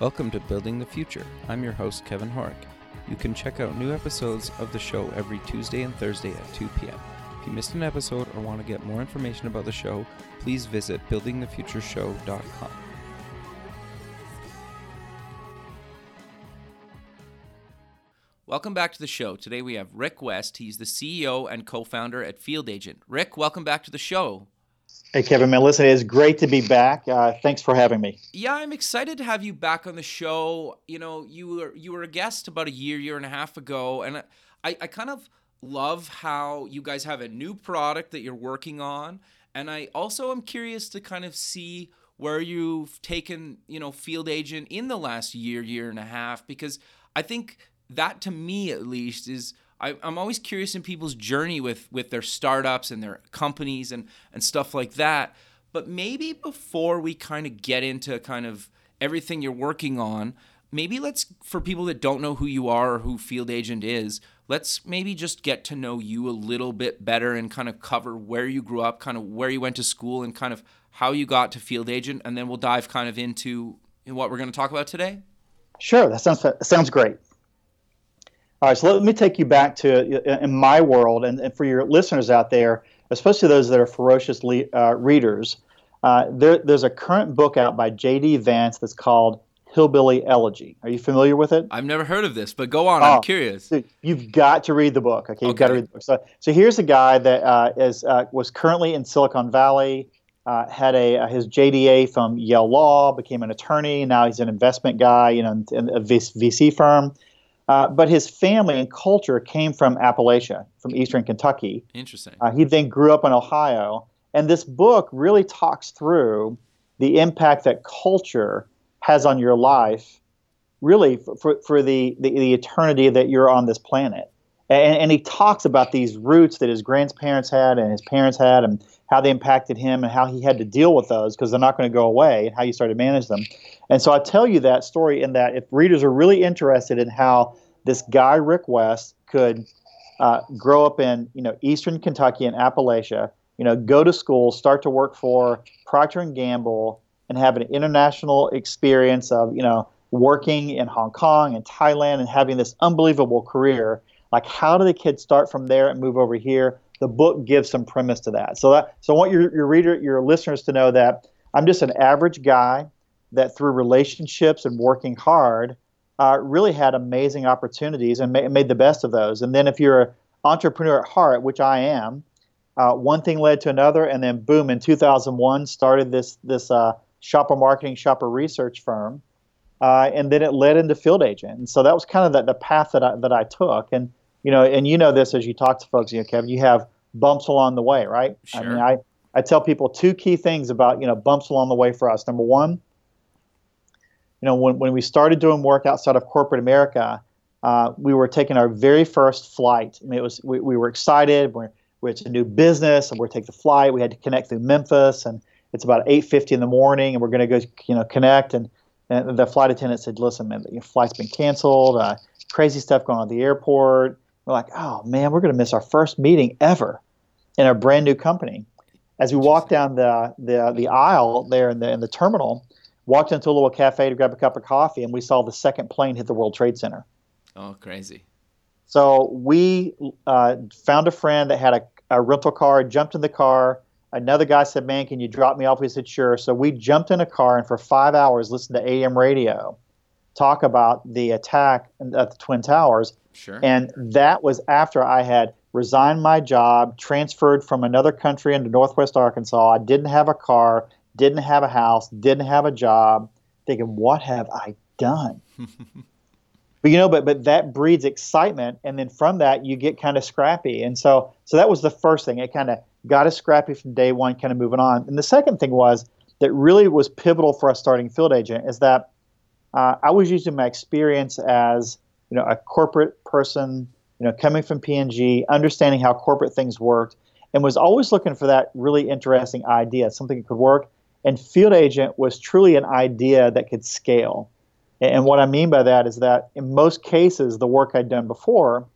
Welcome to Building the Future. I'm your host, Kevin Horick. You can check out new episodes of the show every Tuesday and Thursday at 2 p.m. If you missed an episode or want to get more information about the show, please visit buildingthefutureshow.com. Welcome back to the show. Today we have Rick West. He's the CEO and co founder at Field Agent. Rick, welcome back to the show. Hey, Kevin, man, listen, it is great to be back. Uh, thanks for having me. Yeah, I'm excited to have you back on the show. You know, you were you were a guest about a year, year and a half ago, and I, I kind of love how you guys have a new product that you're working on, and I also am curious to kind of see where you've taken, you know, Field Agent in the last year, year and a half, because I think that to me at least is I, am always curious in people's journey with with their startups and their companies and and stuff like that. But maybe before we kind of get into kind of everything you're working on, maybe let's for people that don't know who you are or who Field Agent is, let's maybe just get to know you a little bit better and kind of cover where you grew up, kind of where you went to school, and kind of how you got to Field Agent, and then we'll dive kind of into what we're going to talk about today. Sure, that sounds that sounds great. All right, so let me take you back to uh, in my world, and, and for your listeners out there, especially those that are ferocious le- uh, readers. Uh, there, there's a current book out by J.D. Vance that's called Hillbilly Elegy. Are you familiar with it? I've never heard of this, but go on. Oh, I'm curious. You've got to read the book. Okay, you've okay. got to read the book. So, so here's a guy that uh, is uh, was currently in Silicon Valley. Uh, had a his JDA from Yale Law, became an attorney. Now he's an investment guy, you know, in a VC firm. Uh, but his family and culture came from Appalachia, from eastern Kentucky. Interesting. Uh, he then grew up in Ohio. And this book really talks through the impact that culture has on your life, really for, for, the, the, the, eternity that you're on this planet. And, and he talks about these roots that his grandparents had and his parents had and how they impacted him and how he had to deal with those because they're not going to go away and how you started to manage them. And so I tell you that story in that if readers are really interested in how this guy Rick West could uh, grow up in you know Eastern Kentucky and Appalachia, you know, go to school, start to work for Procter and Gamble, and have an international experience of you know working in Hong Kong and Thailand and having this unbelievable career. Like, how do the kids start from there and move over here? The book gives some premise to that. So that so I want your your reader, your listeners to know that I'm just an average guy that through relationships and working hard uh, really had amazing opportunities and ma- made the best of those. And then if you're an entrepreneur at heart, which I am, uh, one thing led to another, and then boom, in 2001 started this this uh, shopper marketing, shopper research firm, uh, and then it led into field agent. And so that was kind of the, the path that I, that I took. And you know, and you know this as you talk to folks, you know, Kevin, you have bumps along the way, right? Sure. I mean, I I tell people two key things about you know bumps along the way for us. Number one, you know, when, when we started doing work outside of corporate America, uh, we were taking our very first flight. I mean, it was we, we were excited. We're, we're it's a new business, and we're taking the flight. We had to connect through Memphis, and it's about 8:50 in the morning, and we're going to go, you know, connect. And, and the flight attendant said, "Listen, man, the flight's been canceled. Uh, crazy stuff going on at the airport." We're like, "Oh man, we're going to miss our first meeting ever in our brand new company." As we walk down the the the aisle there in the in the terminal, walked into a little cafe to grab a cup of coffee, and we saw the second plane hit the World Trade Center. Oh, crazy. So we uh, found a friend that had a, a, rental car, jumped in the car. Another guy said, Man, can you drop me off? We said, Sure. So we jumped in a car and for five hours listened to AM radio talk about the attack at the Twin Towers. Sure. And that was after I had resigned my job, transferred from another country into Northwest Arkansas. I didn't have a car didn't have a house, didn't have a job, thinking, what have I done? but you know, but but that breeds excitement, and then from that you get kind of scrappy, and so so that was the first thing. It kind of got us scrappy from day one, kind of moving on. And the second thing was that really was pivotal for us starting Field Agent is that uh, I was using my experience as you know a corporate person, you know, coming from P&G, understanding how corporate things worked, and was always looking for that really interesting idea, something that could work and field agent was truly an idea that could scale. And what I mean by that is that in most cases, the work I'd done before,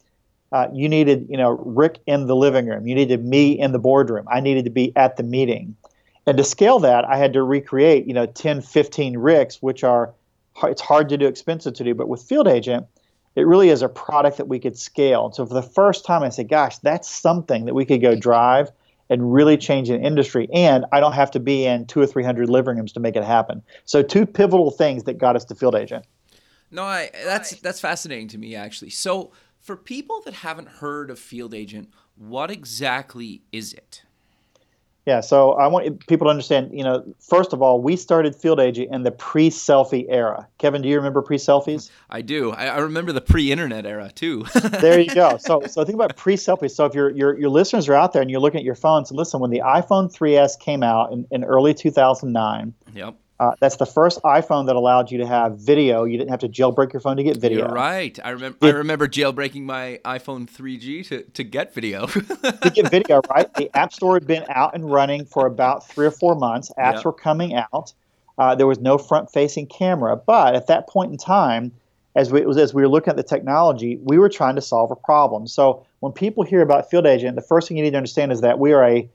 uh, you needed, you know, Rick in the living room. You needed me in the boardroom. I needed to be at the meeting. And to scale that, I had to recreate, you know, 10, 15 Ricks, which are it's hard to do, expensive to do. But with Field Agent, it really is a product that we could scale. And so for the first time, I said, gosh, that's something that we could go drive and really change an industry. And I don't have to be in two or 300 living rooms to make it happen. So two pivotal things that got us to Field Agent. No, I, that's that's fascinating to me actually. So for people that haven't heard of Field Agent, what exactly is it? Yeah, so I want people to understand, you know, first of all, we started Field Agent in the pre selfie era. Kevin, do you remember pre selfies? I do. I, I, remember the pre internet era too. there you go. So, so think about pre selfies. So, if your, your, your listeners are out there and you're looking at your phones, listen, when the iPhone 3GS came out in, in early 2009, yep. Uh, that's the first iPhone that allowed you to have video. You didn't have to jailbreak your phone to get video. You're right. I remember. I remember jailbreaking my iPhone 3G to, to get video. to get video, right? The App Store had been out and running for about three or four months. Apps yep. were coming out. Uh, there was no front-facing camera, but at that point in time, as we was, as we were looking at the technology, we were trying to solve a problem. So when people hear about Field Agent, the first thing you need to understand is that we are a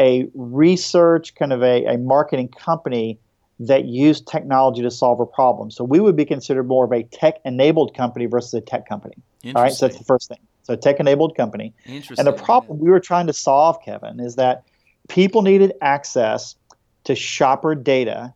a research kind of a, a marketing company that use technology to solve a problem. So we would be considered more of a tech-enabled company versus a tech company. All right, so that's the first thing. So tech-enabled company. Interesting. And the problem we were trying to solve, Kevin, is that people needed access to shopper data,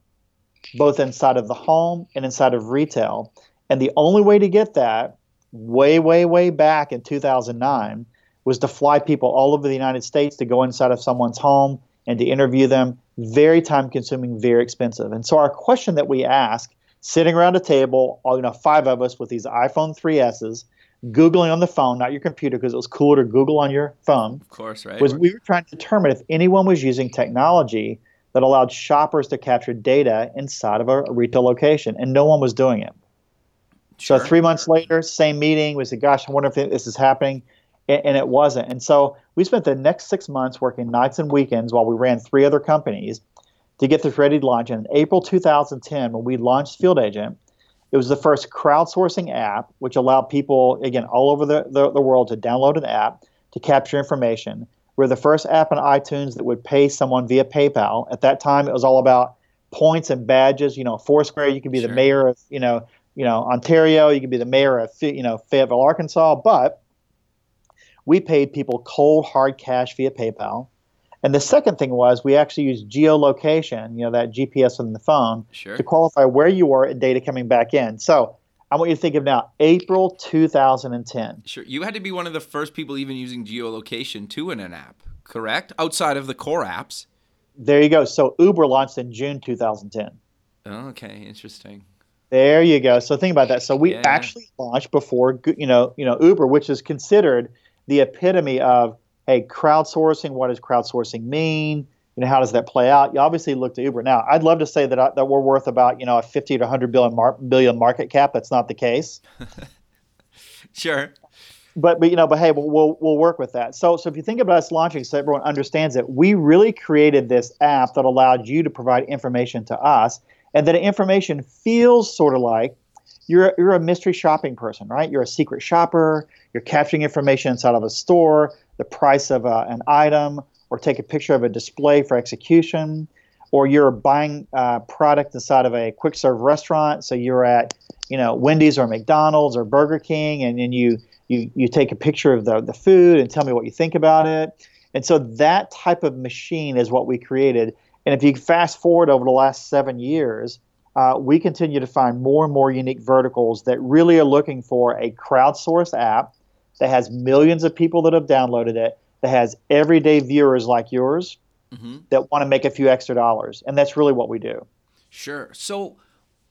both inside of the home and inside of retail. And the only way to get that, way, way, way back in 2009, was to fly people all over the United States to go inside of someone's home and to interview them very time consuming, very expensive. And so our question that we ask, sitting around a table, all you know, five of us with these iPhone 3GSs, Googling on the phone, not your computer, because it was cooler to Google on your phone. Of course, right. Was we were trying to determine if anyone was using technology that allowed shoppers to capture data inside of a, retail location, and no one was doing it. Sure. So three months later, same meeting. We said, "Gosh, I wonder if this is happening," and it wasn't. And so we spent the next six months working nights and weekends while we ran three other companies to get this ready to launch. And in April 2010, when we launched Field Agent, it was the first crowdsourcing app which allowed people, again, all over the, the, the world to download an app to capture information. We're the first app on iTunes that would pay someone via PayPal. At that time, it was all about points and badges. You know, Foursquare, you could be sure. the mayor of, you know, you know, Ontario, you could be the mayor of, you know, Fayetteville, Arkansas, but we paid people cold hard cash via PayPal. And the second thing was we actually used geolocation, you know, that GPS on the phone, sure. to qualify where you were and data coming back in. So I want you to think of now April 2010. Sure. You had to be one of the first people even using geolocation too in an app, correct? Outside of the core apps. There you go. So Uber launched in June 2010. okay, interesting. There you go. So think about that. So we Yeah. actually launched before you know, you know Uber, which is considered the epitome of hey, crowdsourcing. What does crowdsourcing mean? You know, how does that play out? You obviously look to Uber. Now, I'd love to say that I, that we're worth about you know a 50 to 100 billion mar- billion market cap. That's not the case. Sure. But but you know, but hey, we'll, we'll we'll work with that. So so if you think about us launching, so everyone understands it, we really created this app that allowed you to provide information to us, and that information feels sort of like you're you're a mystery shopping person, right? You're a secret shopper. You're capturing information inside of a store, the price of uh, an item, or take a picture of a display for execution, or you're buying uh, product inside of a quick serve restaurant. So you're at you know Wendy's or McDonald's or Burger King, and then you you you take a picture of the the food and tell me what you think about it. And so that type of machine is what we created. And if you fast forward over the last seven years, uh, we continue to find more and more unique verticals that really are looking for a crowdsourced app that has millions of people that have downloaded it, that has everyday viewers like yours mm-hmm. that want to make a few extra dollars. And that's really what we do. Sure. So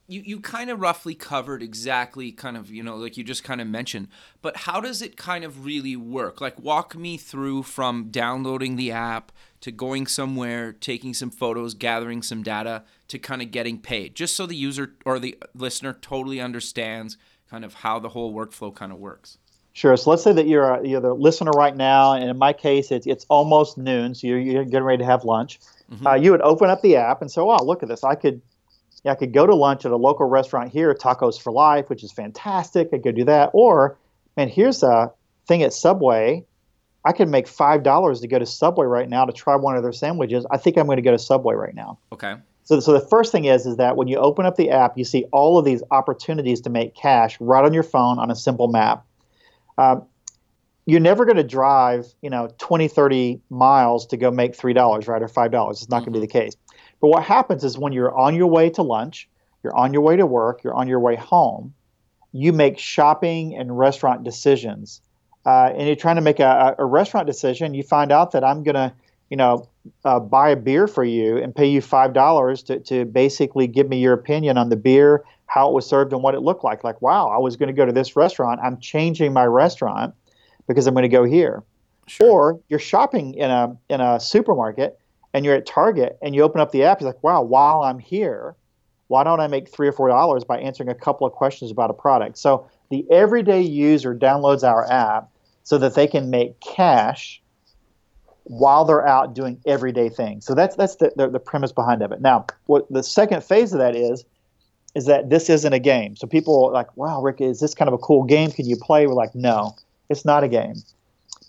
you, you kind of roughly covered exactly kind of, you know, like you just kind of mentioned, but how does it kind of really work? Like walk me through from downloading the app to going somewhere, taking some photos, gathering some data to kind of getting paid, just so the user or the listener totally understands kind of how the whole workflow kind of works. Sure. So let's say that you're a, you're the listener right now, and in my case, it's it's almost noon, so you're, you're getting ready to have lunch. Mm-hmm. Uh, you would open up the app and say, "Wow, look at this! I could, yeah, I could go to lunch at a local restaurant here, Tacos for Life, which is fantastic. I could do that. Or, man, here's a thing at Subway. I could make five dollars to go to Subway right now to try one of their sandwiches. I think I'm going to go to Subway right now. Okay. So, so the first thing is is that when you open up the app, you see all of these opportunities to make cash right on your phone on a simple map. Um, you're never going to drive, you know, 20, 30 miles to go make $3, right, or $5. It's not going to be the case. But what happens is when you're on your way to lunch, you're on your way to work, you're on your way home, you make shopping and restaurant decisions. Uh, and you're trying to make a, a restaurant decision, you find out that I'm going to, you know, uh, buy a beer for you and pay you five dollars to, to basically give me your opinion on the beer, how it was served, and what it looked like. Like, wow, I was going to go to this restaurant. I'm changing my restaurant because I'm going to go here. Sure. Or you're shopping in a in a supermarket and you're at Target and you open up the app. You're like, wow, while I'm here, why don't I make three or four dollars by answering a couple of questions about a product? So the everyday user downloads our app so that they can make cash while they're out doing everyday things. So that's that's the, the, the premise behind of it. Now, what the second phase of that is is that this isn't a game. So people are like, wow, Rick, is this kind of a cool game? Can you play? We're like, no, it's not a game.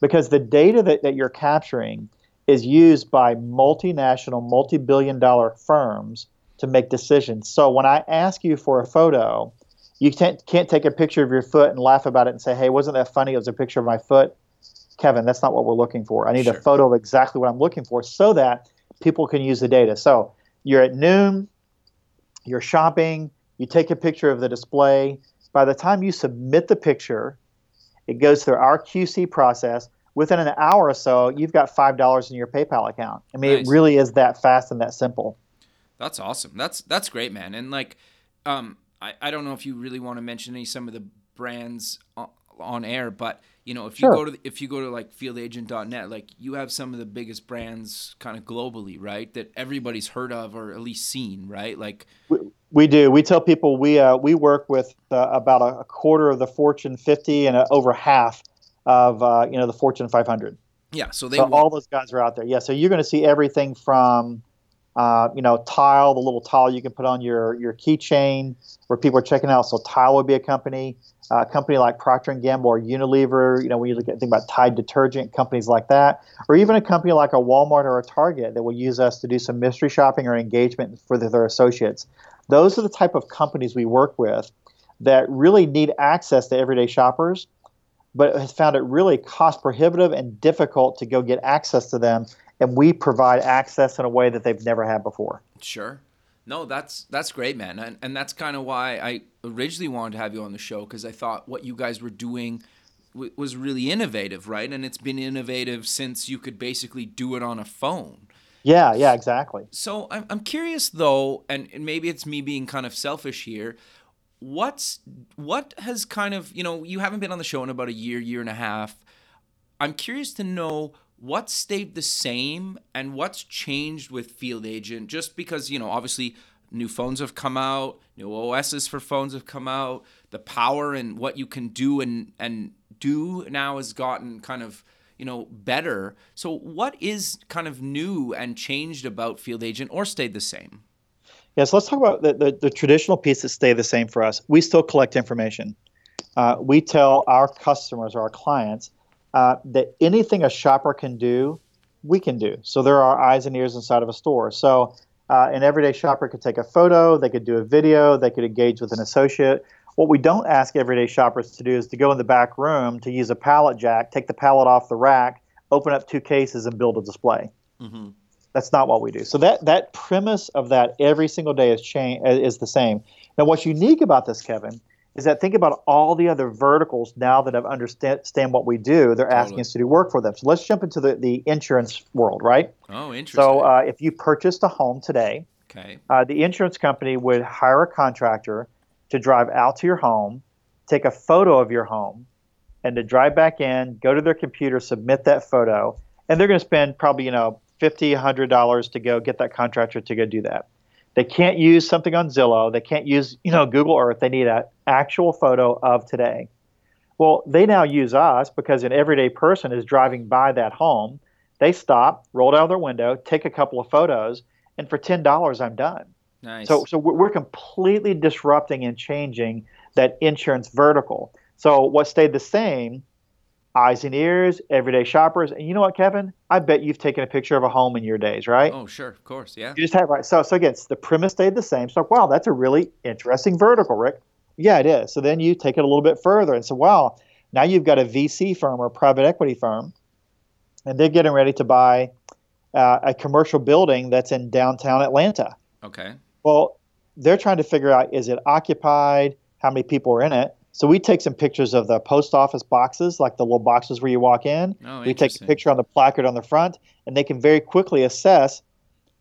Because the data that, that you're capturing is used by multinational, multi billion dollar firms to make decisions. So when I ask you for a photo, you can't, can't take a picture of your foot and laugh about it and say, hey, wasn't that funny? It was a picture of my foot. Kevin, that's not what we're looking for. I need sure. a photo of exactly what I'm looking for so that people can use the data. So you're at noon, you're shopping, you take a picture of the display. By the time you submit the picture, it goes through our QC process. Within an hour or so, you've got five dollars in your PayPal account. I mean, nice. it really is that fast and that simple. That's awesome. That's that's great, man. And like, um, I, I don't know if you really want to mention any some of the brands on, on air, but you know, if you go to if you go to like fieldagent.net, like you have some of the biggest brands kind of globally, right? That everybody's heard of or at least seen, right? Like we, we do. We tell people we uh, we work with uh, about a, quarter of the Fortune 50 and uh, over half of uh, you know the Fortune 500. Yeah, so they so all those guys are out there. Yeah, so you're going to see everything from uh, you know, Tile, the little tile you can put on your your keychain, where people are checking out. So Tile would be a company, uh, a company like Procter and Gamble or Unilever. You know, when you look at think about Tide detergent, companies like that, or even a company like a Walmart or a Target that will use us to do some mystery shopping or engagement for the, their associates. Those are the type of companies we work with that really need access to everyday shoppers, but has found it really cost prohibitive and difficult to go get access to them and we provide access in a way that they've never had before. Sure. No, that's that's great, man, and, and that's kind of why I originally wanted to have you on the show because I thought what you guys were doing w- was really innovative, right? And it's been innovative since you could basically do it on a phone. Yeah, yeah, exactly. So I'm I'm curious though, and, and maybe it's me being kind of selfish here. What's what has kind of you know you haven't been on the show in about a year, year and a half. I'm curious to know what stayed the same and what's changed with Field Agent? Just because, you know, obviously new phones have come out, new OSs for phones have come out, the power and what you can do and and do now has gotten kind of you know better. So what is kind of new and changed about Field Agent or stayed the same? Yeah, so let's talk about the, the, the traditional pieces stay the same for us. We still collect information. Uh, we tell our customers or our clients uh, that anything a shopper can do, we can do. So there are eyes and ears inside of a store. So uh, an everyday shopper could take a photo, they could do a video, they could engage with an associate. What we don't ask everyday shoppers to do is to go in the back room to use a pallet jack, take the pallet off the rack, open up two cases, and build a display. Mm-hmm. That's not what we do. So that that premise of that every single day is change is the same. Now, what's unique about this, Kevin, is that think about all the other verticals now that have understand what we do. They're asking us to do work for them. So let's jump into the, the insurance world, right? Oh, interesting. So uh, if you purchased a home today, okay. Uh, the insurance company would hire a contractor to drive out to your home, take a photo of your home, and to drive back in, go to their computer, submit that photo, and they're going to spend probably you know fifty, hundred dollars to go get that contractor to go do that. They can't use something on Zillow. They can't use, you know, Google Earth. They need an actual photo of today. Well, they now use us because an everyday person is driving by that home. They stop, roll down their window, take a couple of photos, and for ten dollars, I'm done. Nice. So, so we're completely disrupting and changing that insurance vertical. So, what stayed the same eyes and ears, everyday shoppers. And you know what, Kevin? I bet you've taken a picture of a home in your days, right? Oh, sure, of course, yeah. You just have right. So, so again, the premise stayed the same. So, wow, that's a really interesting vertical, Rick. Yeah, it is. So then you take it a little bit further and say, wow, now you've got a VC firm or a private equity firm, and they're getting ready to buy uh, a commercial building that's in downtown Atlanta. Okay. Well, they're trying to figure out is it occupied? How many people are in it? So we take some pictures of the post office boxes, like the little boxes where you walk in. Oh, we take a picture on the placard on the front, and they can very quickly assess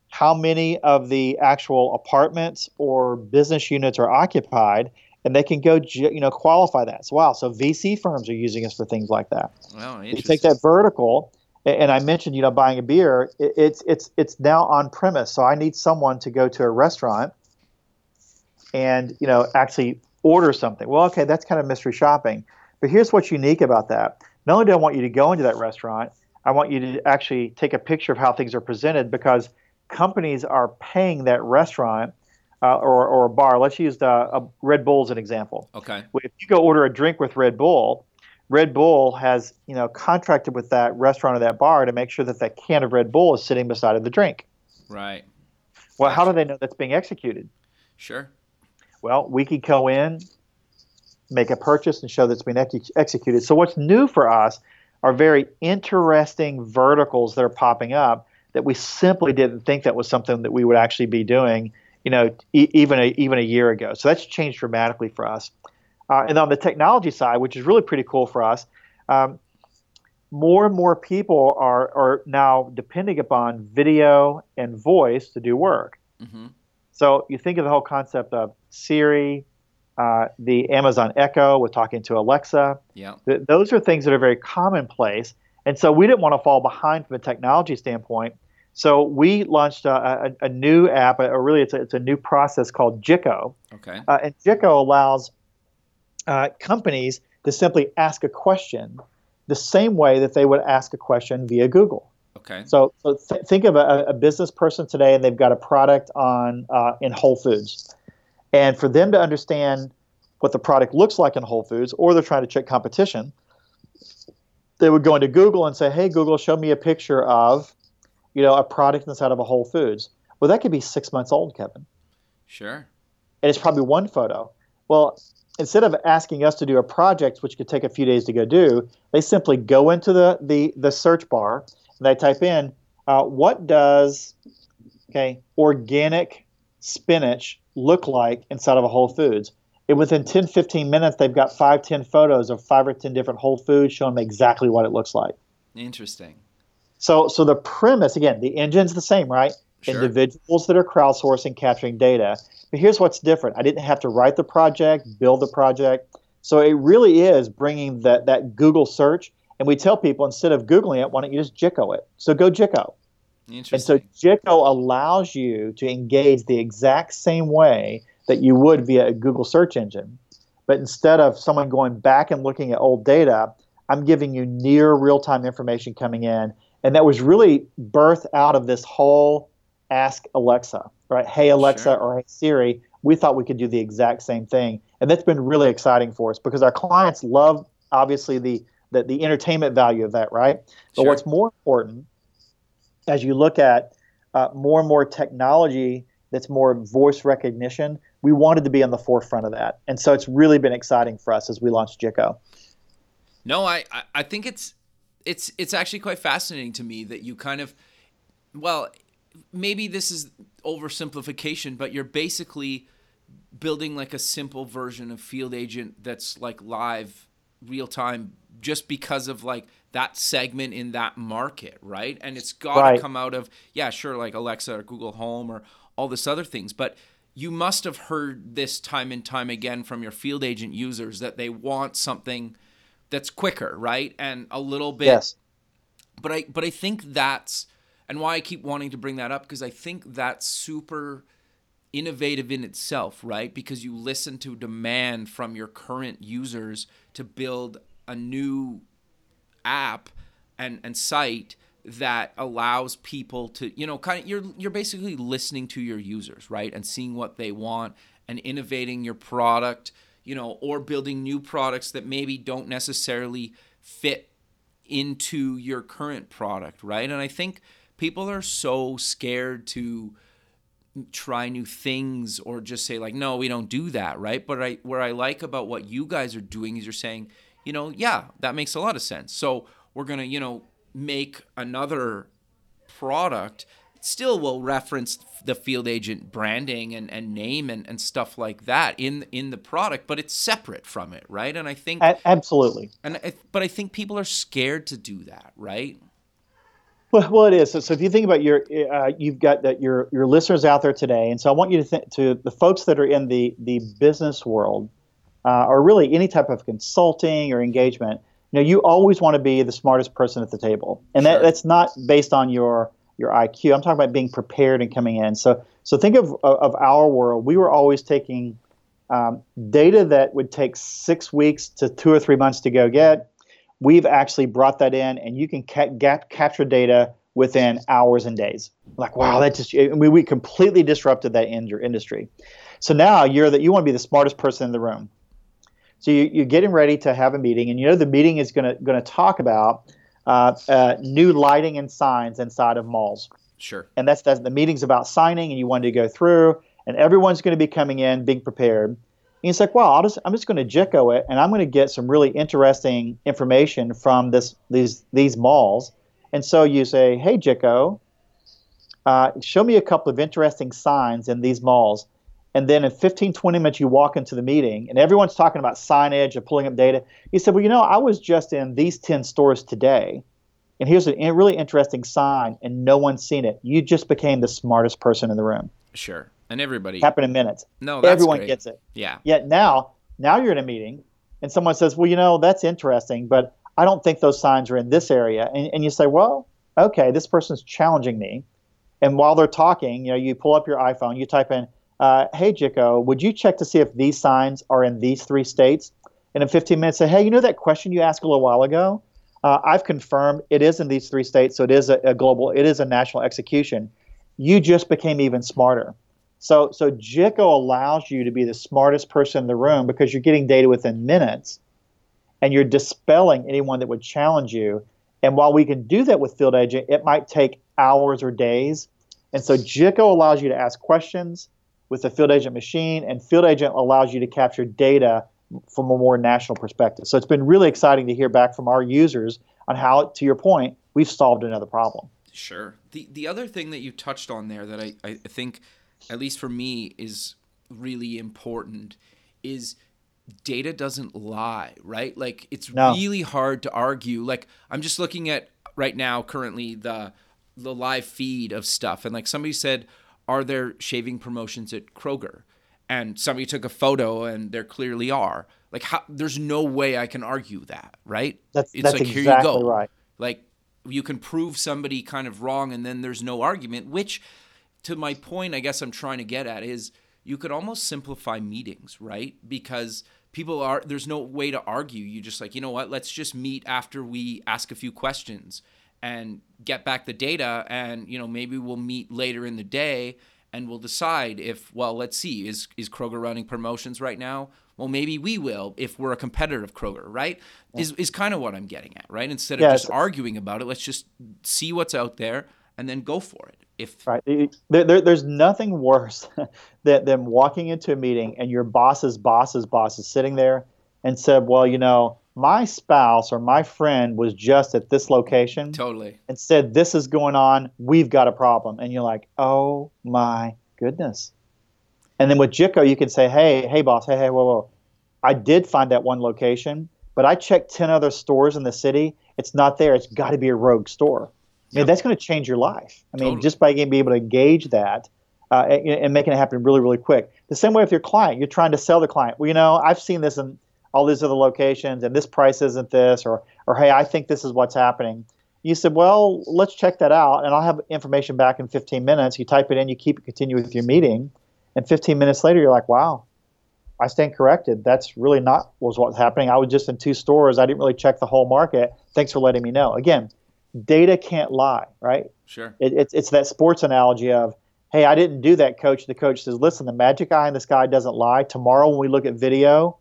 how many of the actual apartments or business units are occupied, and they can go, you know, qualify that. So wow, so VC firms are using us for things like that. Wow, You take that vertical, and I mentioned, you know, buying a beer. It's it's it's now on premise. So I need someone to go to a restaurant and you know actually order something. Well, okay, that's kind of mystery shopping. But here's what's unique about that. Not only do I want you to go into that restaurant, I want you to actually take a picture of how things are presented because companies are paying that restaurant uh, or, or a bar. Let's use the, uh, Red Bull as an example. Okay. If you go order a drink with Red Bull, Red Bull has you know contracted with that restaurant or that bar to make sure that that can of Red Bull is sitting beside of the drink. Right. Well, how do they know that's being executed? Sure. Well, we could go in, make a purchase, and show that's been ex- executed. So, what's new for us are very interesting verticals that are popping up that we simply didn't think that was something that we would actually be doing, you know, e- even a, even a year ago. So that's changed dramatically for us. Uh, and on the technology side, which is really pretty cool for us, um, more and more people are are now depending upon video and voice to do work. Mm-hmm. So you think of the whole concept of Siri, uh, the Amazon Echo with talking to Alexa. Yeah. Th- those are things that are very commonplace. And so we didn't want to fall behind from a technology standpoint. So we launched a, a, a new app, or really it's a, it's a new process called Jikko. Okay. Uh, and Jikko allows uh, companies to simply ask a question the same way that they would ask a question via Google. Okay. So, so th- think of a, a, business person today, and they've got a product on uh, in Whole Foods, and for them to understand what the product looks like in Whole Foods, or they're trying to check competition, they would go into Google and say, "Hey, Google, show me a picture of, you know, a product inside of a Whole Foods." Well, that could be six months old, Kevin. Sure. And it's probably one photo. Well, instead of asking us to do a project which could take a few days to go do, they simply go into the the, the search bar and they type in, uh, what does okay organic spinach look like inside of a Whole Foods? And within 10, 15 minutes, they've got five, 10 photos of five or 10 different Whole Foods showing them exactly what it looks like. Interesting. So, so the premise, again, the engine's the same, right? Sure. Individuals that are crowdsourcing, capturing data. But here's what's different. I didn't have to write the project, build the project. So it really is bringing that, that Google search and we tell people instead of Googling it, why don't you just Jikko it? So go Jikko. Interesting. And so Jikko allows you to engage the exact same way that you would via a Google search engine. But instead of someone going back and looking at old data, I'm giving you near real time information coming in. And that was really birthed out of this whole ask Alexa, right? Hey, Alexa sure. or hey, Siri. We thought we could do the exact same thing. And that's been really exciting for us because our clients love, obviously, the the, the entertainment value of that, right? But what's more important, as you look at uh, more and more technology that's more voice recognition, we wanted to be on the forefront of that. And so it's really been exciting for us as we launched Jico. No, I, I think it's it's it's actually quite fascinating to me that you kind of well, maybe this is oversimplification, but you're basically building like a simple version of field agent that's like live real time just because of like that segment in that market, right? And it's got to come out of yeah, sure, like Alexa or Google Home or all this other things, but you must have heard this time and time again from your field agent users that they want something that's quicker, right? And a little bit Yes. But I but I think that's and why I keep wanting to bring that up because I think that's super innovative in itself, right? Because you listen to demand from your current users to build a new app and, and site that allows people to you know kind of you're you're basically listening to your users right and seeing what they want and innovating your product you know or building new products that maybe don't necessarily fit into your current product, right? And I think people are so scared to try new things or just say like no we don't do that right but i what i like about what you guys are doing is you're saying you know yeah that makes a lot of sense. So we're gonna you know make another product. Still will reference the field agent branding and, and name and, and stuff like that in in the product but it's separate from it right? And i think A- absolutely. And I, but i think people are scared to do that right? Well, well, it is. So, so if you think about your, uh, you've got that your your listeners out there today, and so I want you to think to the folks that are in the the business world, uh, or really any type of consulting or engagement. You know, you always want to be the smartest person at the table, and Sure. that, that's not based on your your IQ. I'm talking about being prepared and coming in. So so think of of our world. We were always taking um, data that would take six weeks to two or three months to go get we've actually brought that in and you can ca- capture data within hours and days like wow that just I mean, we completely disrupted that in- your industry so now you're that you want to be the smartest person in the room so you, you're getting ready to have a meeting and you know the meeting is going to going to talk about uh, uh, new lighting and signs inside of malls. Sure. And that's, that's the meeting's about signing and you wanted to go through and everyone's going to be coming in being prepared. And it's like wow I'll just, i'm just going to jicko it and i'm going to get some really interesting information from this these these malls. And so you say hey jicko uh, show me a couple of interesting signs in these malls and then in 15 20 minutes you walk into the meeting and everyone's talking about signage and pulling up data. He said well you know i was just in these 10 stores today and here's a really interesting sign and no one's seen it. You just became the smartest person in the room. Sure. And everybody Happened in minutes. No that's everyone great. gets it. Yeah. Yet now now you're in a meeting and someone says well you know that's interesting but i don't think those signs are in this area. And, and you say well okay this person's challenging me. And while they're talking you know you pull up your iphone you type in uh, hey jicko would you check to see if these signs are in these three states? And in 15 minutes say hey you know that question you asked a little while ago? Uh, i've confirmed it is in these three states so it is a, a global it is a national execution. You just became even smarter. So, so Jicko allows you to be the smartest person in the room because you're getting data within minutes, and you're dispelling anyone that would challenge you. And while we can do that with Field Agent, it might take hours or days. And so Jicko allows you to ask questions with the Field Agent machine, and Field Agent allows you to capture data from a more national perspective. So it's been really exciting to hear back from our users on how, to your point, we've solved another problem. Sure. The the other thing that you touched on there that I, I think, at least for me, is really important is data doesn't lie, right? Like it's No. really hard to argue. Like I'm just looking at right now currently the the live feed of stuff and like somebody said, are there shaving promotions at Kroger? And somebody took a photo and there clearly are. Like how there's no way I can argue that, right? That's, It's that's like, here exactly you go. right. like you can prove somebody kind of wrong and then there's no argument which to my point i guess i'm trying to get at is you could almost simplify meetings right because people are there's no way to argue you just like you know what let's just meet after we ask a few questions and get back the data and you know maybe we'll meet later in the day and we'll decide if well let's see is is kroger running promotions right now? Well maybe we will if we're a competitor of kroger right? Is, is kind of what i'm getting at right? Instead of Yeah, just arguing about it let's just see what's out there and then go for it. If Right. There, there, there's nothing worse than, than walking into a meeting and your boss's boss's boss is sitting there and said, Well, you know, my spouse or my friend was just at this location totally and said, This is going on. We've got a problem. And you're like, Oh my goodness. And then with Jicko, you can say, Hey, hey, boss, hey, hey, whoa, whoa. I did find that one location, but I checked 10 other stores in the city. It's not there. It's got to be a rogue store. I mean, Yep. that's going to change your life. I mean, Totally. just by being able to gauge that uh, and, and making it happen really, really quick. The same way with your client, you're trying to sell the client. Well, you know, I've seen this in all these other locations, and this price isn't this, or, or hey, I think this is what's happening. You said, well, let's check that out, and I'll have information back in 15 minutes. You type it in, you keep it, continue with your meeting, and 15 minutes later, you're like, wow, I stand corrected. That's really not was what's happening. I was just in two stores. I didn't really check the whole market. Thanks for letting me know. Again, data can't lie, right? sure It, it's it's that sports analogy of, hey, I didn't do that, coach. The coach says, listen, the magic eye in the sky doesn't lie. Tomorrow when we look at video,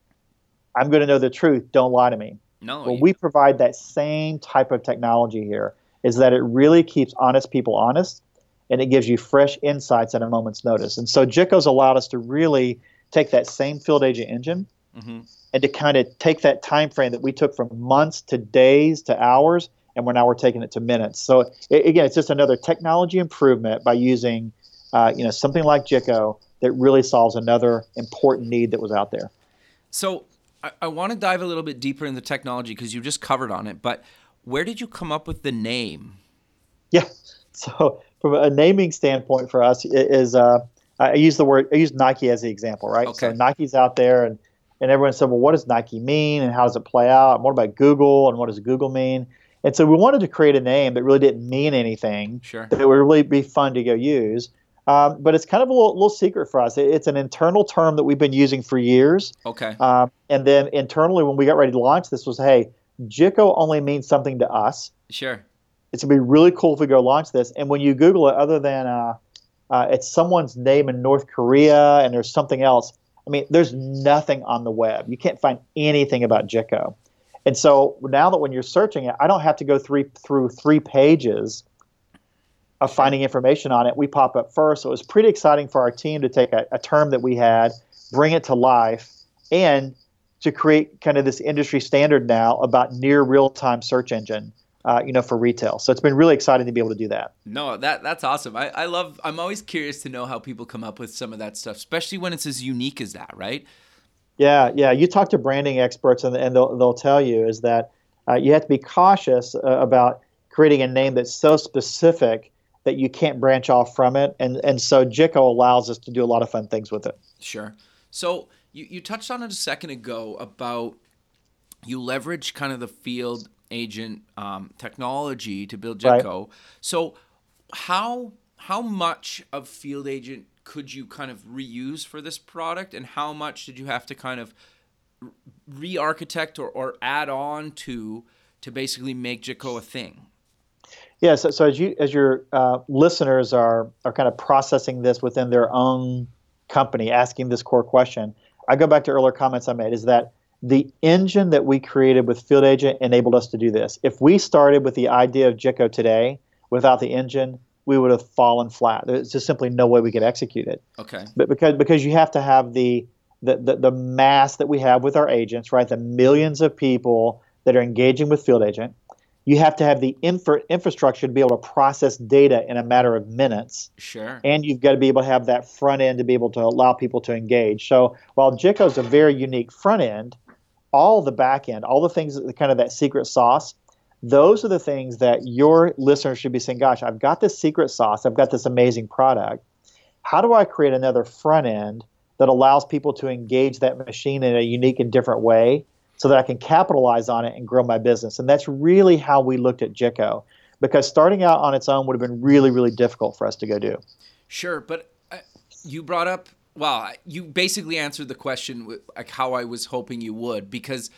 I'm going to know the truth. Don't lie to me. No. Well, we provide that same type of technology here. Is that it really keeps honest people honest, and it gives you fresh insights at a moment's notice. And so Jitco's allowed us to really take that same field agent engine mm-hmm. and to kind of take that time frame that we took from months to days to hours, and we're now we're taking it to minutes. So it, again, it's just another technology improvement by using, uh, you know, something like Jitco that really solves another important need that was out there. So I, I want to dive a little bit deeper in the technology because you just covered on it, but where did you come up with the name? Yeah, so from a naming standpoint for us is uh, I use the word I use Nike as the example, right? Okay. So Nike's out there and and everyone said, well, what does Nike mean and how does it play out? And what about Google and what does Google mean? And so we wanted to create a name that really didn't mean anything. Sure. That would really be fun to go use. Um, but it's kind of a little, little, secret for us. It's an internal term that we've been using for years. Okay. Um, and then internally, when we got ready to launch this, was hey, Jitco only means something to us. Sure. It's gonna be really cool if we go launch this. And when you Google it, other than uh, uh, it's someone's name in North Korea and there's something else. I mean, there's nothing on the web. You can't find anything about Jitco. And so now that when you're searching it, I don't have to go three, through three pages of finding information on it, we pop up first. So it was pretty exciting for our team to take a, a term that we had, bring it to life, and to create kind of this industry standard now about near real-time search engine. Uh, you know, for retail. So it's been really exciting to be able to do that. No, that that's awesome. I, I love. I'm always curious to know how people come up with some of that stuff, especially when it's as unique as that, right? Yeah, yeah. You talk to branding experts, and, and they'll they'll tell you is that uh, you have to be cautious uh, about creating a name that's so specific that you can't branch off from it. And and so Jico allows us to do a lot of fun things with it. Sure. So you, you touched on it a second ago about you leverage kind of the field agent um, technology to build Jitco. Right. So how how much of field agent could you kind of reuse for this product and how much did you have to kind of re-architect or, or add on to to basically make Jitco a thing? Yeah, so, so as you as your uh, listeners are are kind of processing this within their own company, asking this core question, I go back to earlier comments I made. Is that the engine that we created with Field Agent enabled us to do this? If we started with the idea of Jitco today without the engine, we would have fallen flat. There's just simply no way we could execute it. Okay. But because because you have to have the the, the, the mass that we have with our agents, right? The millions of people that are engaging with Field Agent you have to have the infra- infrastructure to be able to process data in a matter of minutes. Sure. And you've got to be able to have that front end to be able to allow people to engage. So while Jitco is a very unique front end, all the back end, all the things, that kind of that secret sauce, those are the things that your listeners should be saying, gosh, I've got this secret sauce, I've got this amazing product. How do I create another front end that allows people to engage that machine in a unique and different way so that I can capitalize on it and grow my business. And that's really how we looked at JICO because starting out on its own would have been really, really difficult for us to go do. Sure, but uh, you brought up, well, you basically answered the question like how I was hoping you would because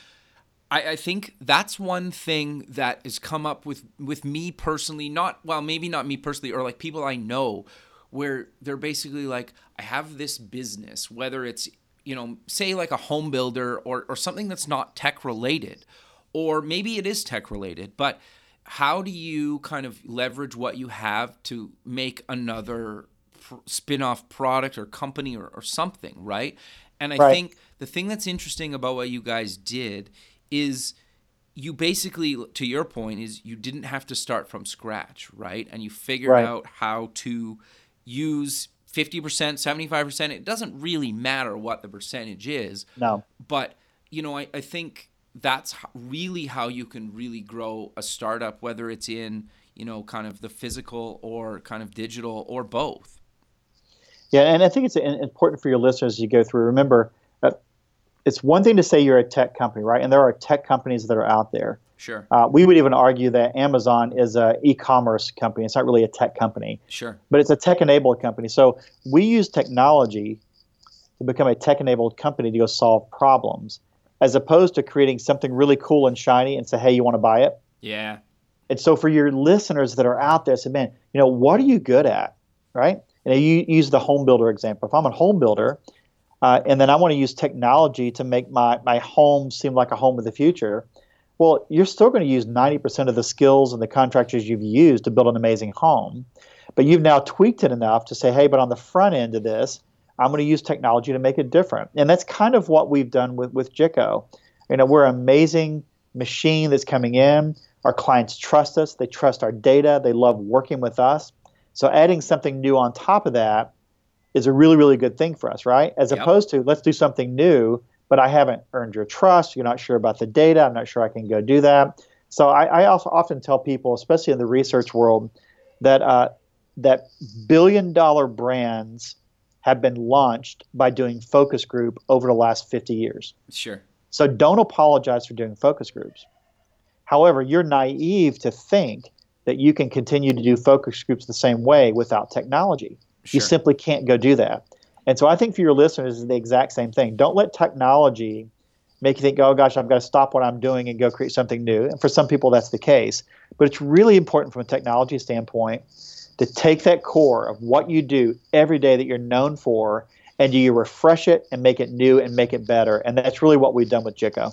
I, I think that's one thing that has come up with with me personally, not well, maybe not me personally, or like people I know where they're basically like, I have this business, whether it's you know, say like a home builder or, or something that's not tech related, or maybe it is tech related, but how do you kind of leverage what you have to make another pr- spin-off product or company or, or something, right? And I right. think the thing that's interesting about what you guys did is you basically to your point is you didn't have to start from scratch, right? And you figured right. out how to use 50%, 75%, it doesn't really matter what the percentage is. No. But, you know, I, I think that's really how you can really grow a startup, whether it's in, you know, kind of the physical or kind of digital or both. Yeah, and I think it's important for your listeners as you go through. Remember, uh, it's one thing to say you're a tech company, right? And there are tech companies that are out there. Sure. Uh, we would even argue that Amazon is an e-commerce company. It's not really a tech company. Sure. But it's a tech-enabled company. So we use technology to become a tech-enabled company to go solve problems, as opposed to creating something really cool and shiny and say, "Hey, you want to buy it?" Yeah. And so for your listeners that are out there, say, "Man, you know, what are you good at?" Right? And you use the home builder example. If I'm a home builder, uh, and then I want to use technology to make my my home seem like a home of the future Well, you're still going to use 90% of the skills and the contractors you've used to build an amazing home. But you've now tweaked it enough to say, hey, but on the front end of this, I'm going to use technology to make it different. And that's kind of what we've done with, with Jitco. You know, we're an amazing machine that's coming in. Our clients trust us. They trust our data. They love working with us. So adding something new on top of that is a really, really good thing for us, right? As yep. opposed to let's do something new, but I haven't earned your trust. You're not sure about the data. I'm not sure I can go do that. So I, I also often tell people, especially in the research world, that uh, that billion dollar brands have been launched by doing focus group over the last 50 years. Sure. So don't apologize for doing focus groups. However, you're naive to think that you can continue to do focus groups the same way without technology. Sure. You simply can't go do that. And so I think for your listeners, is the exact same thing. Don't let technology make you think, oh gosh, I've got to stop what I'm doing and go create something new. And for some people, that's the case. But it's really important from a technology standpoint to take that core of what you do every day that you're known for and do you refresh it and make it new and make it better. And that's really what we've done with Jicco.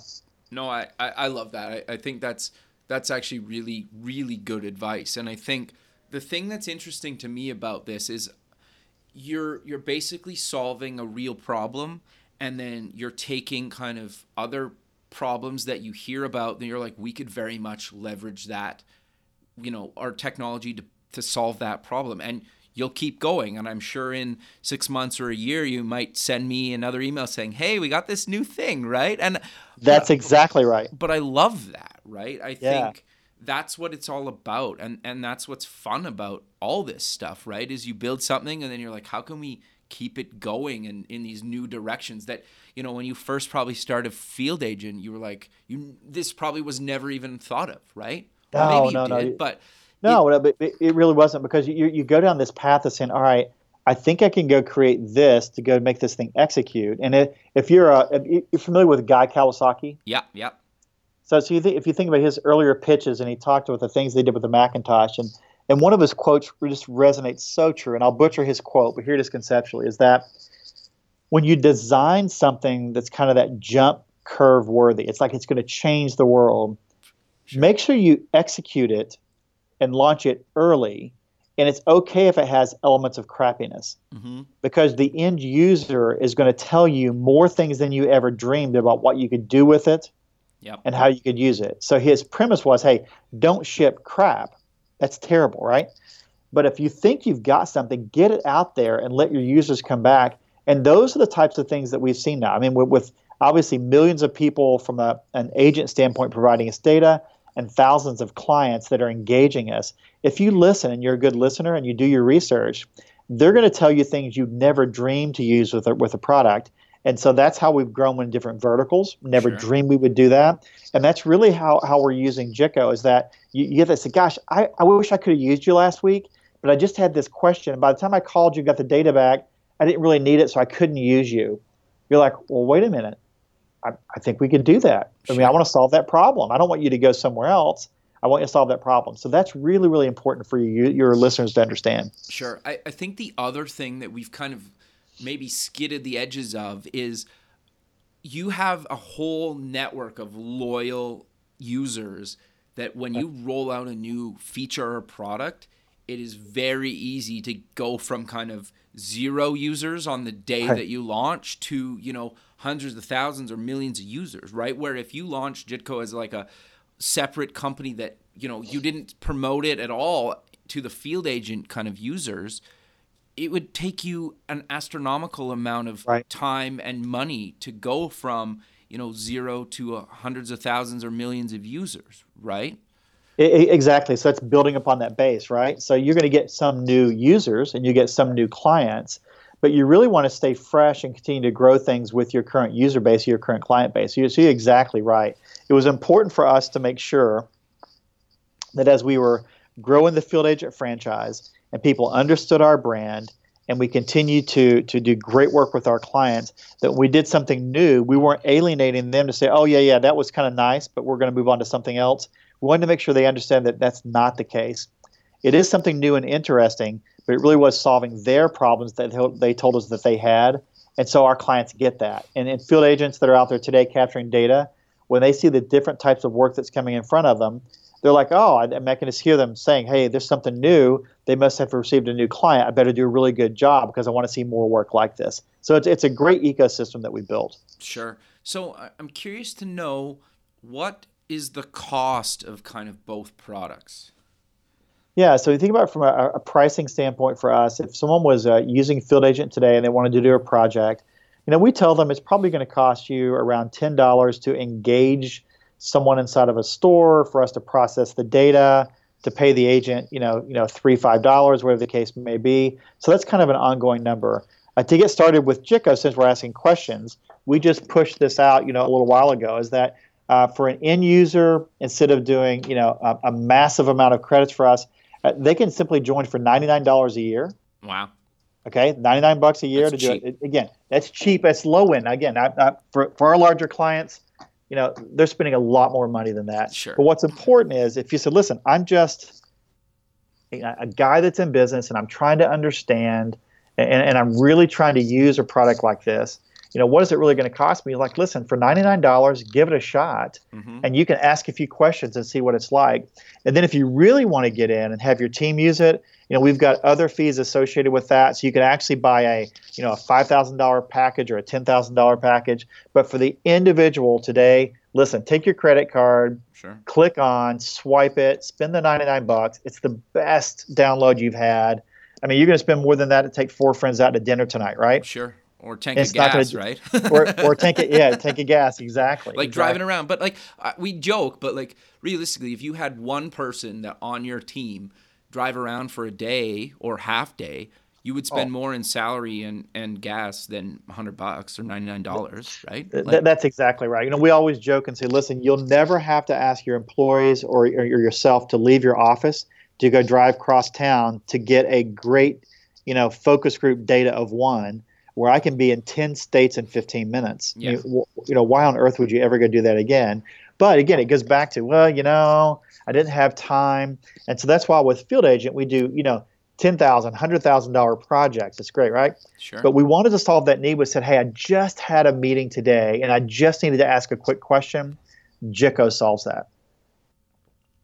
No, I, I, I love that. I, I think that's that's actually really, really good advice. And I think the thing that's interesting to me about this is you're you're basically solving a real problem and then you're taking kind of other problems that you hear about then you're like we could very much leverage that you know our technology to to solve that problem. And you'll keep going. And i'm sure in six months or a year you might send me another email saying hey we got this new thing right? And that's exactly right. But i love that right? I yeah. think that's what it's all about and and that's what's fun about all this stuff right is you build something and then you're like how can we keep it going and in, these new directions that you know when you first probably started field agent you were like you this probably was never even thought of right no, no, did, no. but no, it, but it really wasn't because you you go down this path of saying, all right, I think I can go create this to go make this thing execute. And it, if you're a, if you're familiar with Guy Kawasaki, yeah, yeah. So, so you think, if you think about his earlier pitches, and he talked about the things they did with the Macintosh, and and one of his quotes just resonates so true. And I'll butcher his quote, but here it is conceptually: is that when you design something that's kind of that jump curve worthy, it's like it's going to change the world. Sure. Make sure you execute it and launch it early. And it's okay if it has elements of crappiness mm-hmm. because the end user is going to tell you more things than you ever dreamed about what you could do with it yep. and how you could use it. So his premise was hey, don't ship crap. That's terrible, right? But if you think you've got something, get it out there and let your users come back. And those are the types of things that we've seen now. I mean, with, with obviously millions of people from a, an agent standpoint providing us data, and thousands of clients that are engaging us. If you listen and you're a good listener and you do your research, they're going to tell you things you never dreamed to use with a, with a product. And so that's how we've grown in different verticals. Never sure. dreamed we would do that. And that's really how, how we're using Jicco is that you, you get this, gosh, I, I wish I could have used you last week, but I just had this question. By the time I called you, got the data back, I didn't really need it, so I couldn't use you. You're like, well, wait a minute. I, I think we could do that. I mean, I want to solve that problem. I don't want you to go somewhere else. I want you to solve that problem. So that's really, really important for you, your listeners to understand. Sure. I, I think the other thing that we've kind of maybe skidded the edges of is you have a whole network of loyal users that when you roll out a new feature or product, it is very easy to go from kind of zero users on the day that you launch to, you know, hundreds of thousands or millions of users, right? Where if you launch Jicco as like a separate company that, you know, you didn't promote it at all to the field agent kind of users, it would take you an astronomical amount of right. time and money to go from, you know, zero to uh, hundreds of thousands or millions of users, right? Exactly. So that's building upon that base, right? So you're going to get some new users and you get some new clients, but you really want to stay fresh and continue to grow things with your current user base, your current client base. So you're exactly right. It was important for us to make sure that as we were growing the field agent franchise and people understood our brand and we continued to to do great work with our clients that we did something new we weren't alienating them to say oh yeah yeah that was kind of nice but we're going to move on to something else we wanted to make sure they understand that that's not the case it is something new and interesting but it really was solving their problems that they told us that they had. And so our clients get that. And in field agents that are out there today capturing data, when they see the different types of work that's coming in front of them, they're like, oh, I'm. I can just hear them saying, hey, there's something new. They must have received a new client. I better do a really good job because I want to see more work like this. So it's, it's a great ecosystem that we built. Sure. So I'm curious to know what is the cost of kind of both products? Yeah, so you think about it from a, a pricing standpoint for us. If someone was uh, using Field Agent today and they wanted to do a project, you know, we tell them it's probably going to cost you around ten dollars to engage someone inside of a store for us to process the data, to pay the agent, you know, you know, three five dollars, whatever the case may be. So that's kind of an ongoing number. Uh, to get started with Jicco, since we're asking questions, we just pushed this out, you know, a little while ago. Is that uh, for an end user, instead of doing, you know, a, a massive amount of credits for us, uh, they can simply join for ninety nine dollars a year. Wow. Okay, 99 bucks a year that's to cheap. do it. Again, that's cheap. That's low end. Again, not, not for, for our larger clients, you know, they're spending a lot more money than that. Sure. But what's important is if you said, listen, I'm just a guy that's in business and I'm trying to understand and, and I'm really trying to use a product like this, you know, what is it really going to cost me? Like, listen, for $99, give it a shot mm-hmm. and you can ask a few questions and see what it's like. And then if you really want to get in and have your team use it, you know, we've got other fees associated with that. So you can actually buy a, you know, a $5,000 package or a $10,000 package. But for the individual today, listen, take your credit card, sure. click on, swipe it, spend the 99 bucks. It's the best download you've had. I mean, you're going to spend more than that to take four friends out to dinner tonight, right? Sure or tank it's of gas, gonna, right? or, or tank it, yeah, tank of gas, exactly. Like exactly. driving around, but like we joke, but like realistically, if you had one person that on your team drive around for a day or half day, you would spend oh. more in salary and, and gas than 100 bucks or $99 right Th- like, that's exactly right you know we always joke and say listen you'll never have to ask your employees or, or yourself to leave your office to go drive cross town to get a great you know focus group data of one where I can be in 10 states in 15 minutes. Yeah. You, you know, why on earth would you ever go do that again? But again, it goes back to, well, you know, I didn't have time. And so that's why with Field Agent, we do, you know, $10,000, $100,000 projects. It's great, right? Sure. But we wanted to solve that need. We said, hey, I just had a meeting today and I just needed to ask a quick question. Jicco solves that.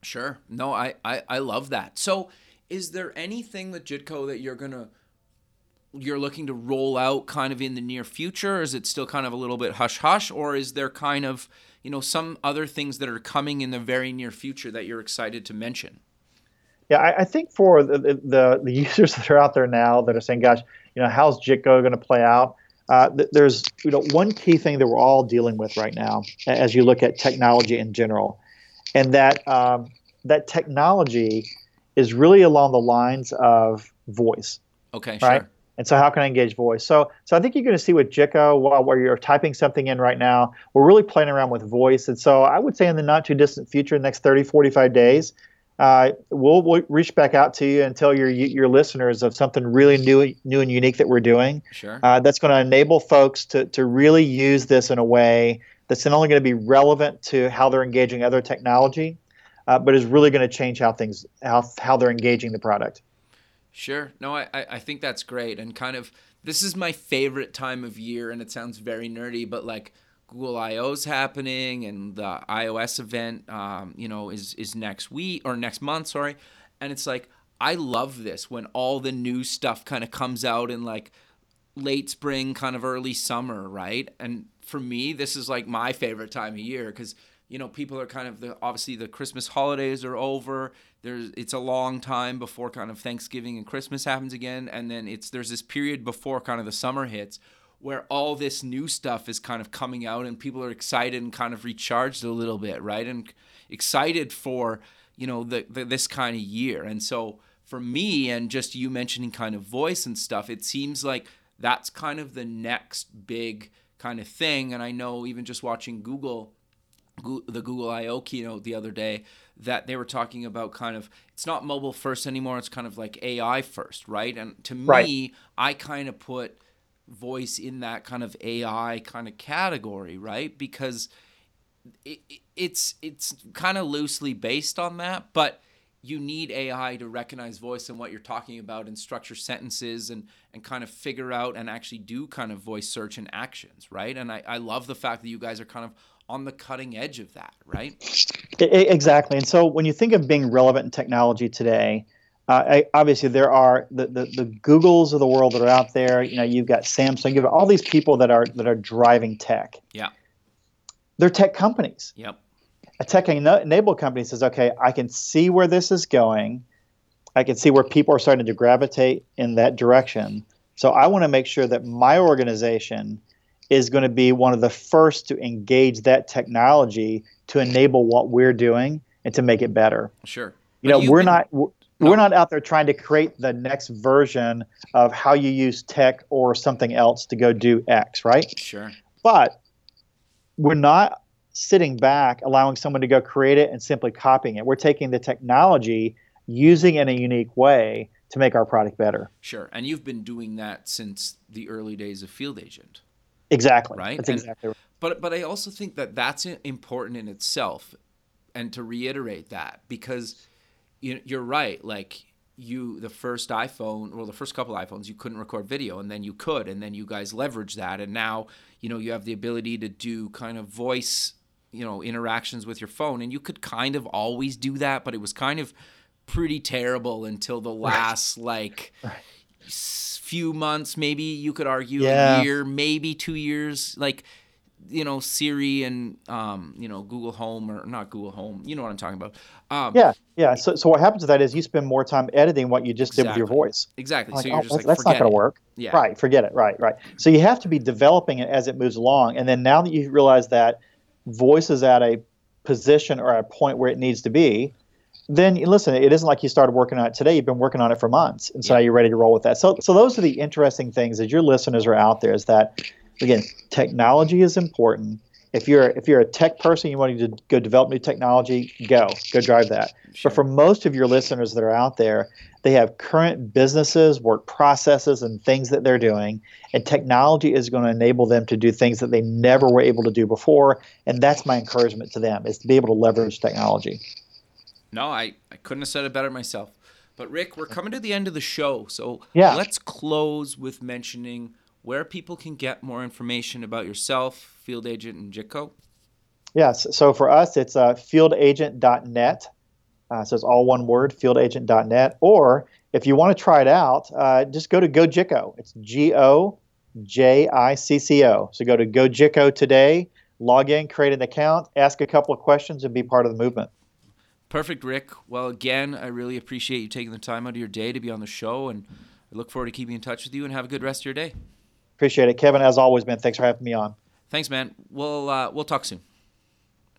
Sure. No, I, I, I love that. So is there anything with Jicco that you're going to – you're looking to roll out kind of in the near future? Is it still kind of a little bit hush hush, or is there kind of you know some other things that are coming in the very near future that you're excited to mention? Yeah, I, I think for the, the, the users that are out there now that are saying, "Gosh, you know, how's Jicco going to play out?" Uh, th- there's you know one key thing that we're all dealing with right now as you look at technology in general, and that um, that technology is really along the lines of voice. Okay, right? sure. And so how can I engage voice? So so I think you're going to see with Jicco while where you're typing something in right now, we're really playing around with voice. And so I would say in the not too distant future, the next 30, 45 days, uh, we'll, we'll, reach back out to you and tell your your listeners of something really new new and unique that we're doing. Sure. Uh, that's going to enable folks to to really use this in a way that's not only going to be relevant to how they're engaging other technology, uh, but is really going to change how things how how they're engaging the product. Sure. No, I, I think that's great. And kind of, this is my favorite time of year. And it sounds very nerdy, but like Google I/O's happening and the iOS event, um, you know, is, is next week or next month, sorry. And it's like, I love this when all the new stuff kind of comes out in like late spring, kind of early summer, right? And for me, this is like my favorite time of year because you know people are kind of the obviously the christmas holidays are over there's it's a long time before kind of thanksgiving and christmas happens again and then it's there's this period before kind of the summer hits where all this new stuff is kind of coming out and people are excited and kind of recharged a little bit right? And excited for you know the, the this kind of year. And so for me and just you mentioning kind of voice and stuff it seems like that's kind of the next big kind of thing. And i know even just watching google the Google I/O keynote the other day that they were talking about kind of it's not mobile first anymore. It's kind of like AI first, right? And to right. me, I kind of put voice in that kind of AI kind of category, right? Because it, it's it's kind of loosely based on that, but you need AI to recognize voice and what you're talking about and structure sentences and and kind of figure out and actually do kind of voice search and actions, right? And I, I love the fact that you guys are kind of on the cutting edge of that, right? Exactly. And so when you think of being relevant in technology today, uh, I, obviously there are the, the, the Googles of the world that are out there. You know, you've got Samsung, you've got all these people that are that are driving tech. Yeah. They're tech companies. Yep. A tech enabled company says, okay, I can see where this is going. I can see where people are starting to gravitate in that direction. So I want to make sure that my organization is going to be one of the first to engage that technology to enable what we're doing and to make it better. Sure. You know, we're been, not we're no. not out there trying to create the next version of how you use tech or something else to go do X, right? Sure. But we're not sitting back allowing someone to go create it and simply copying it. We're taking the technology, using it in a unique way to make our product better. Sure. And you've been doing that since the early days of Field Agent. Exactly. Right. That's and, exactly right. But but I also think that that's important in itself, and to reiterate that because you you're right. Like you, the first iPhone, well, the first couple iPhones, you couldn't record video, and then you could, and then you guys leveraged that, and now you know you have the ability to do kind of voice, you know, interactions with your phone, and you could kind of always do that, but it was kind of pretty terrible until the last right. like. Right few months, maybe you could argue yeah. a year, maybe two years, like you know Siri and um, you know Google Home or not Google Home. You know what I'm talking about. Um, yeah, yeah. So, so what happens to that is you spend more time editing what you just exactly. did with your voice. Exactly. Like, so you're oh, just that's, like, that's not going to work. Yeah. Right. Forget it. Right. Right. So you have to be developing it as it moves along, and then now that you realize that voice is at a position or a point where it needs to be, then listen, it isn't like you started working on it today. You've been working on it for months, and so yeah. now you're ready to roll with that. So, so those are the interesting things as your listeners are out there. Is that again, technology is important. If you're if you're a tech person, you want to go develop new technology, go go drive that. Sure. But for most of your listeners that are out there, they have current businesses, work processes, and things that they're doing, and technology is going to enable them to do things that they never were able to do before. And that's my encouragement to them: is to be able to leverage technology. No, I, I couldn't have said it better myself. But Rick, we're coming to the end of the show, so yeah. let's close with mentioning where people can get more information about yourself, Field Agent, and Jicco. Yes. So for us, it's uh, fieldagent.net. Uh, so it's all one word, fieldagent.net. Or if you want to try it out, uh, just go to GoJicco. It's G O J I C C O. So go to GoJicco today, log in, create an account, ask a couple of questions, and be part of the movement. Perfect, Rick. Well, again, I really appreciate you taking the time out of your day to be on the show, and I look forward to keeping in touch with you. And have a good rest of your day. Appreciate it, Kevin. As always, man. Thanks for having me on. Thanks, man. We'll uh, we'll talk soon.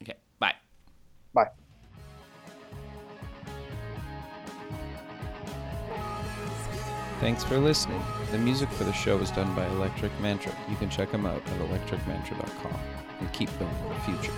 Okay. Bye. Bye. Thanks for listening. The music for the show is done by Electric Mantra. You can check them out at electricmantra.com and keep building the future.